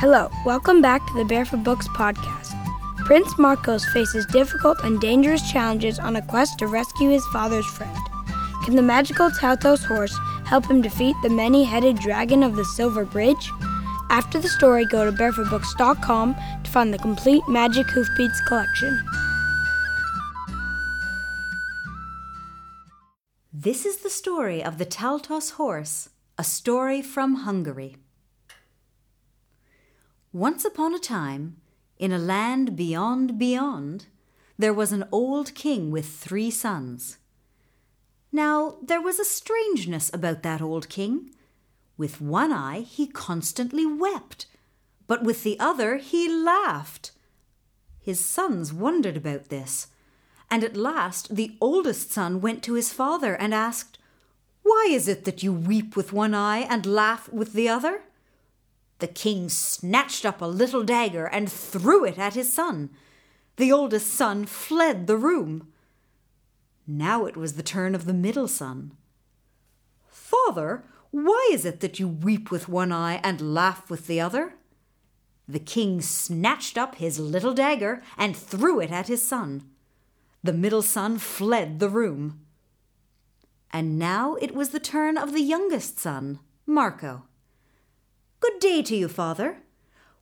Hello, welcome back to the Barefoot Books podcast. Prince Marcos faces difficult and dangerous challenges on a quest to rescue his father's friend. Can the magical Taltos horse help him defeat the many headed dragon of the Silver Bridge? After the story, go to barefootbooks.com to find the complete Magic Hoofbeats collection. This is the story of the Taltos horse, a story from Hungary. Once upon a time, in a land beyond beyond, there was an old king with three sons. Now, there was a strangeness about that old king. With one eye, he constantly wept, but with the other, he laughed. His sons wondered about this, and at last the oldest son went to his father and asked, Why is it that you weep with one eye and laugh with the other? The king snatched up a little dagger and threw it at his son. The oldest son fled the room. Now it was the turn of the middle son. Father, why is it that you weep with one eye and laugh with the other? The king snatched up his little dagger and threw it at his son. The middle son fled the room. And now it was the turn of the youngest son, Marco. Good day to you, father.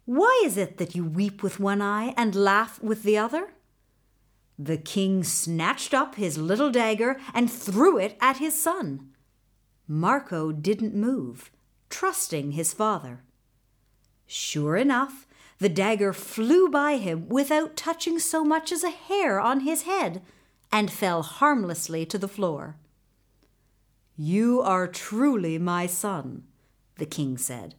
Why is it that you weep with one eye and laugh with the other? The king snatched up his little dagger and threw it at his son. Marco didn't move, trusting his father. Sure enough, the dagger flew by him without touching so much as a hair on his head and fell harmlessly to the floor. You are truly my son, the king said.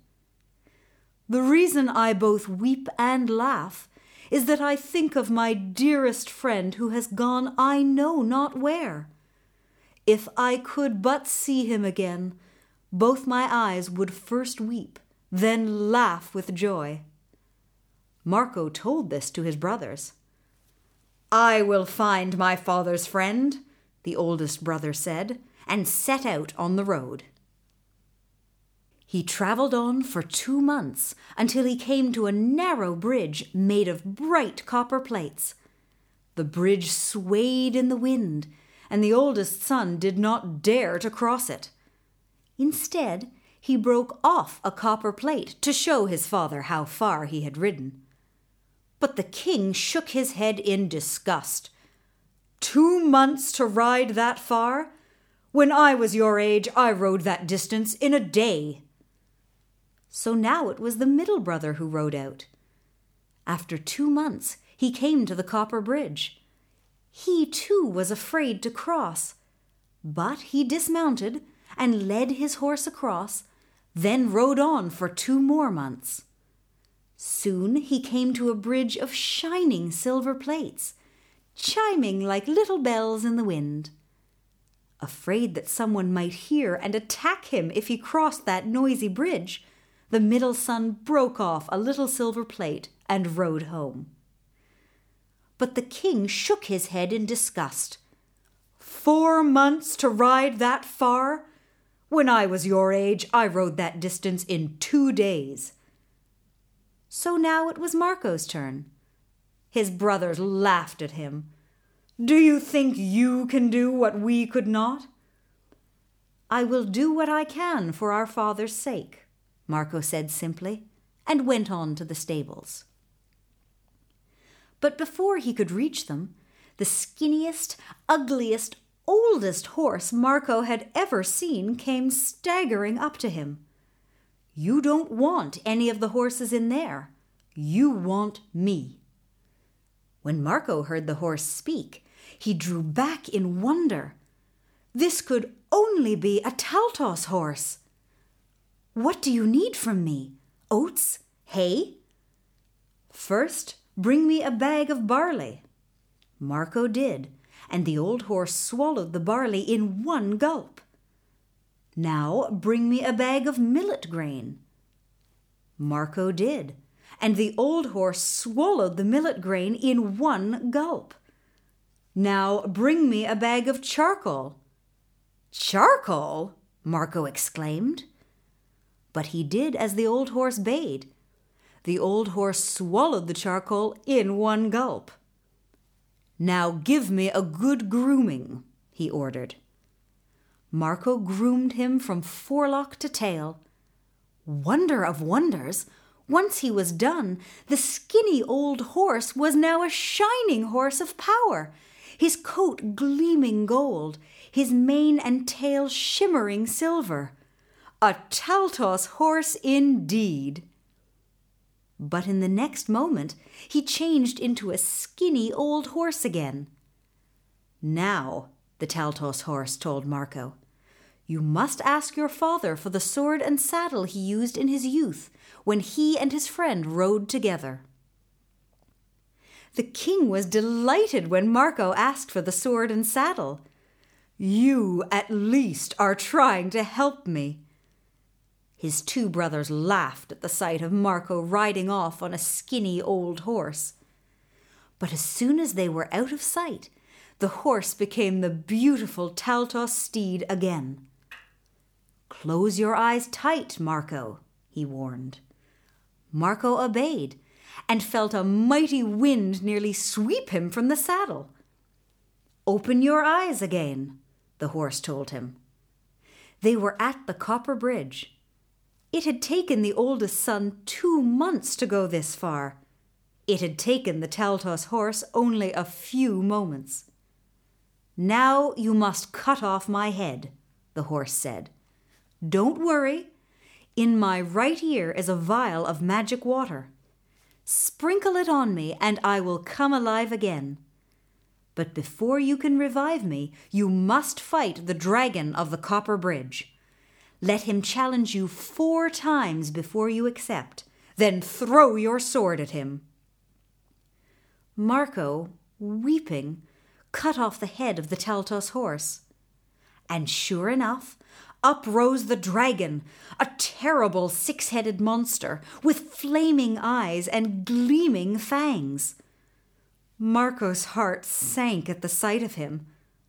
The reason I both weep and laugh is that I think of my dearest friend who has gone I know not where. If I could but see him again, both my eyes would first weep, then laugh with joy. Marco told this to his brothers. I will find my father's friend, the oldest brother said, and set out on the road. He travelled on for two months until he came to a narrow bridge made of bright copper plates. The bridge swayed in the wind, and the oldest son did not dare to cross it. Instead, he broke off a copper plate to show his father how far he had ridden. But the king shook his head in disgust. Two months to ride that far? When I was your age, I rode that distance in a day. So now it was the middle brother who rode out. After two months, he came to the copper bridge. He too was afraid to cross, but he dismounted and led his horse across, then rode on for two more months. Soon he came to a bridge of shining silver plates, chiming like little bells in the wind. Afraid that someone might hear and attack him if he crossed that noisy bridge, the middle son broke off a little silver plate and rode home. But the king shook his head in disgust. Four months to ride that far? When I was your age, I rode that distance in two days. So now it was Marco's turn. His brothers laughed at him. Do you think you can do what we could not? I will do what I can for our father's sake, Marco said simply, and went on to the stables. But before he could reach them, the skinniest, ugliest, oldest horse Marco had ever seen came staggering up to him. You don't want any of the horses in there. You want me. When Marco heard the horse speak, he drew back in wonder. This could only be a Taltos horse. What do you need from me? Oats? Hay? First, bring me a bag of barley. Marco did, and the old horse swallowed the barley in one gulp. Now bring me a bag of millet grain. Marco did, and the old horse swallowed the millet grain in one gulp. Now bring me a bag of charcoal. Charcoal? Marco exclaimed but he did as the old horse bade. The old horse swallowed the charcoal in one gulp. Now give me a good grooming, he ordered. Marco groomed him from forelock to tail. Wonder of wonders! Once he was done, the skinny old horse was now a shining horse of power, his coat gleaming gold, his mane and tail shimmering silver. A Taltos horse indeed! But in the next moment he changed into a skinny old horse again. Now, the Taltos horse told Marco, you must ask your father for the sword and saddle he used in his youth when he and his friend rode together. The king was delighted when Marco asked for the sword and saddle. You, at least, are trying to help me, his two brothers laughed at the sight of Marco riding off on a skinny old horse. But as soon as they were out of sight, the horse became the beautiful Taltos steed again. Close your eyes tight, Marco, he warned. Marco obeyed and felt a mighty wind nearly sweep him from the saddle. Open your eyes again, the horse told him. They were at the copper bridge it had taken the oldest son two months to go this far. It had taken the Taltos horse only a few moments. Now you must cut off my head, the horse said. Don't worry. In my right ear is a vial of magic water. Sprinkle it on me, and I will come alive again. But before you can revive me, you must fight the dragon of the copper bridge. Let him challenge you four times before you accept. Then throw your sword at him. Marco, weeping, cut off the head of the Taltos horse. And sure enough, up rose the dragon, a terrible six headed monster with flaming eyes and gleaming fangs. Marco's heart sank at the sight of him,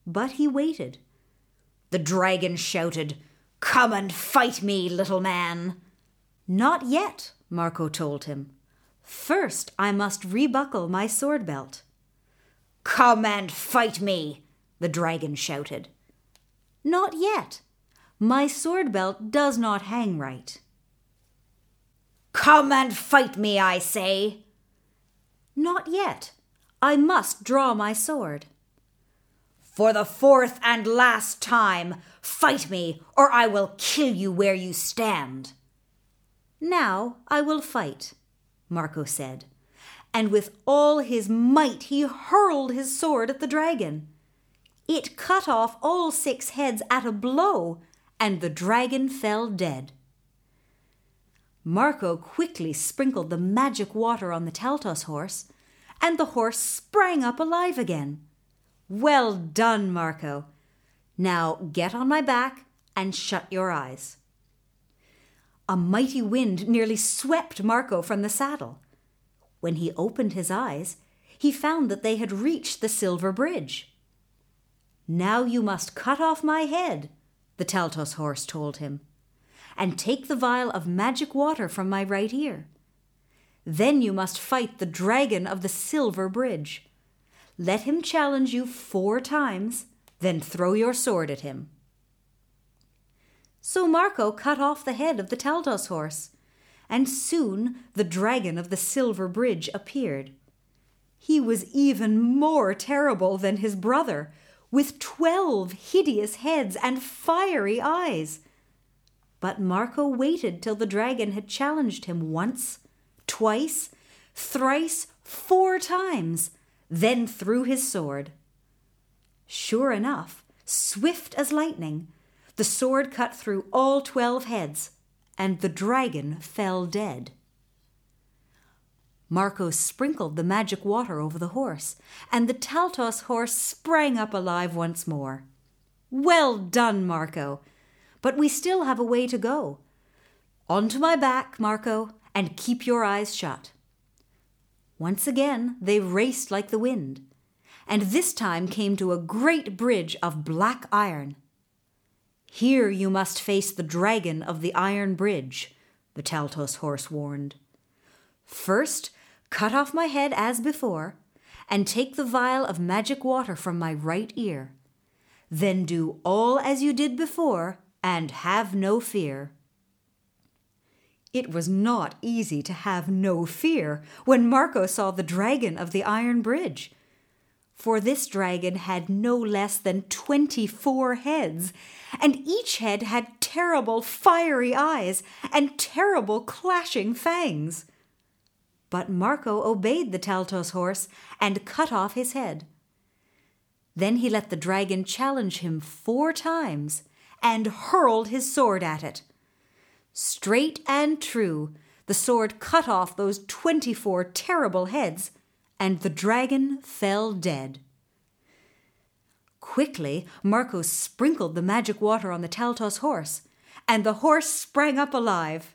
but he waited. The dragon shouted, Come and fight me, little man. Not yet, Marco told him. First, I must rebuckle my sword belt. Come and fight me, the dragon shouted. Not yet. My sword belt does not hang right. Come and fight me, I say. Not yet. I must draw my sword. For the fourth and last time, fight me, or I will kill you where you stand. Now I will fight, Marco said, and with all his might he hurled his sword at the dragon. It cut off all six heads at a blow, and the dragon fell dead. Marco quickly sprinkled the magic water on the Taltos horse, and the horse sprang up alive again. Well done, Marco. Now get on my back and shut your eyes. A mighty wind nearly swept Marco from the saddle. When he opened his eyes, he found that they had reached the silver bridge. Now you must cut off my head, the Taltos horse told him, and take the vial of magic water from my right ear. Then you must fight the dragon of the silver bridge. Let him challenge you four times, then throw your sword at him. So Marco cut off the head of the Taltos horse, and soon the dragon of the silver bridge appeared. He was even more terrible than his brother, with twelve hideous heads and fiery eyes. But Marco waited till the dragon had challenged him once, twice, thrice, four times then threw his sword. Sure enough, swift as lightning, the sword cut through all twelve heads, and the dragon fell dead. Marco sprinkled the magic water over the horse, and the Taltos horse sprang up alive once more. Well done, Marco! But we still have a way to go. Onto my back, Marco, and keep your eyes shut. Once again they raced like the wind, and this time came to a great bridge of black iron. Here you must face the dragon of the iron bridge, the Taltos horse warned. First, cut off my head as before, and take the vial of magic water from my right ear. Then do all as you did before, and have no fear. It was not easy to have no fear when Marco saw the dragon of the iron bridge. For this dragon had no less than twenty four heads, and each head had terrible fiery eyes and terrible clashing fangs. But Marco obeyed the Taltos horse and cut off his head. Then he let the dragon challenge him four times and hurled his sword at it. Straight and true, the sword cut off those twenty four terrible heads, and the dragon fell dead. Quickly, Marco sprinkled the magic water on the Taltos horse, and the horse sprang up alive.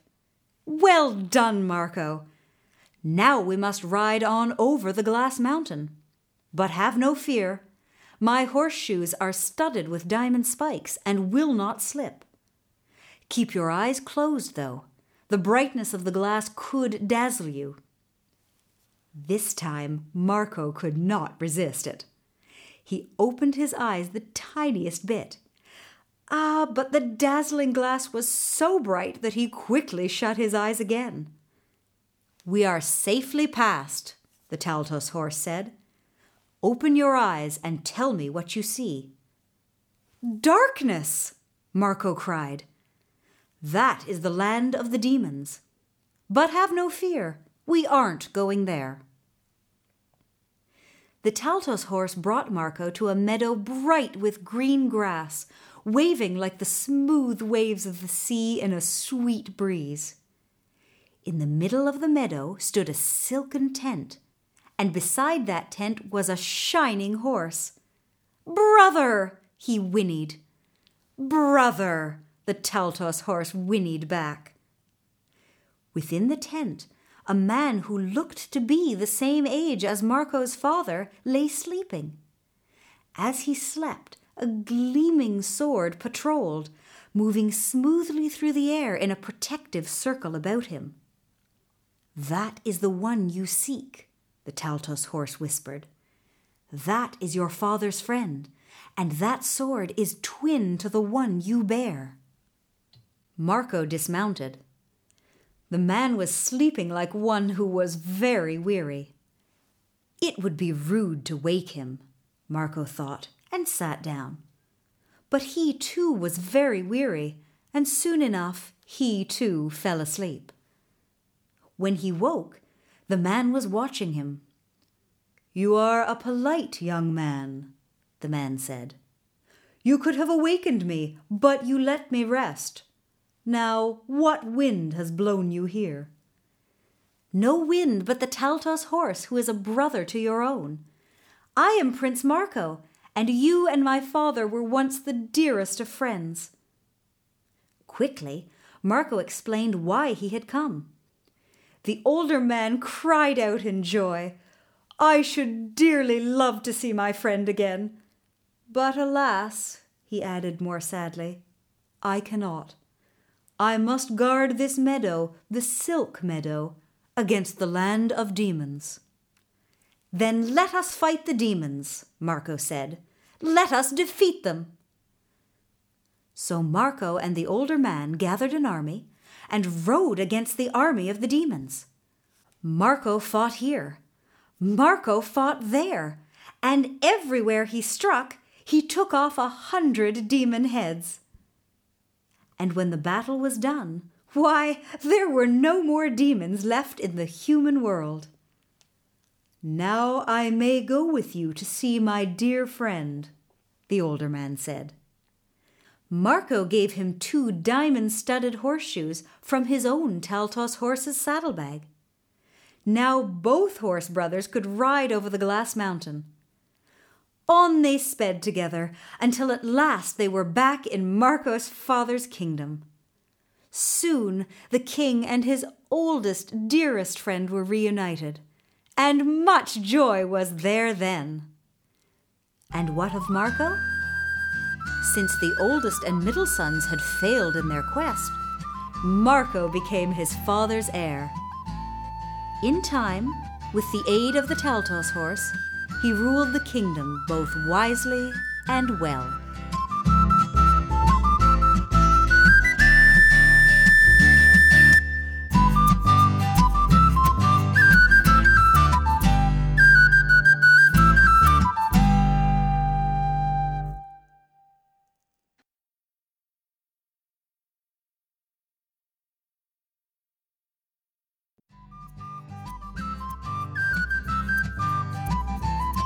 Well done, Marco! Now we must ride on over the glass mountain. But have no fear. My horseshoes are studded with diamond spikes and will not slip. Keep your eyes closed, though. The brightness of the glass could dazzle you. This time, Marco could not resist it. He opened his eyes the tiniest bit. Ah, but the dazzling glass was so bright that he quickly shut his eyes again. We are safely past, the Taltos horse said. Open your eyes and tell me what you see. Darkness! Marco cried. That is the land of the demons. But have no fear, we aren't going there. The Taltos horse brought Marco to a meadow bright with green grass, waving like the smooth waves of the sea in a sweet breeze. In the middle of the meadow stood a silken tent, and beside that tent was a shining horse. Brother! he whinnied. Brother! The Taltos horse whinnied back. Within the tent, a man who looked to be the same age as Marco's father lay sleeping. As he slept, a gleaming sword patrolled, moving smoothly through the air in a protective circle about him. That is the one you seek, the Taltos horse whispered. That is your father's friend, and that sword is twin to the one you bear. Marco dismounted. The man was sleeping like one who was very weary. It would be rude to wake him, Marco thought, and sat down. But he too was very weary, and soon enough he too fell asleep. When he woke, the man was watching him. You are a polite young man, the man said. You could have awakened me, but you let me rest. Now, what wind has blown you here? No wind but the Taltos horse, who is a brother to your own. I am Prince Marco, and you and my father were once the dearest of friends. Quickly, Marco explained why he had come. The older man cried out in joy. I should dearly love to see my friend again. But alas, he added more sadly, I cannot. I must guard this meadow, the silk meadow, against the land of demons. Then let us fight the demons, Marco said. Let us defeat them. So Marco and the older man gathered an army and rode against the army of the demons. Marco fought here. Marco fought there. And everywhere he struck, he took off a hundred demon heads. And when the battle was done, why, there were no more demons left in the human world. Now I may go with you to see my dear friend, the older man said. Marco gave him two diamond studded horseshoes from his own Taltos horse's saddlebag. Now both horse brothers could ride over the glass mountain. On they sped together until at last they were back in Marco's father's kingdom. Soon the king and his oldest, dearest friend were reunited, and much joy was there then. And what of Marco? Since the oldest and middle sons had failed in their quest, Marco became his father's heir. in time, with the aid of the Taltos horse, he ruled the kingdom both wisely and well.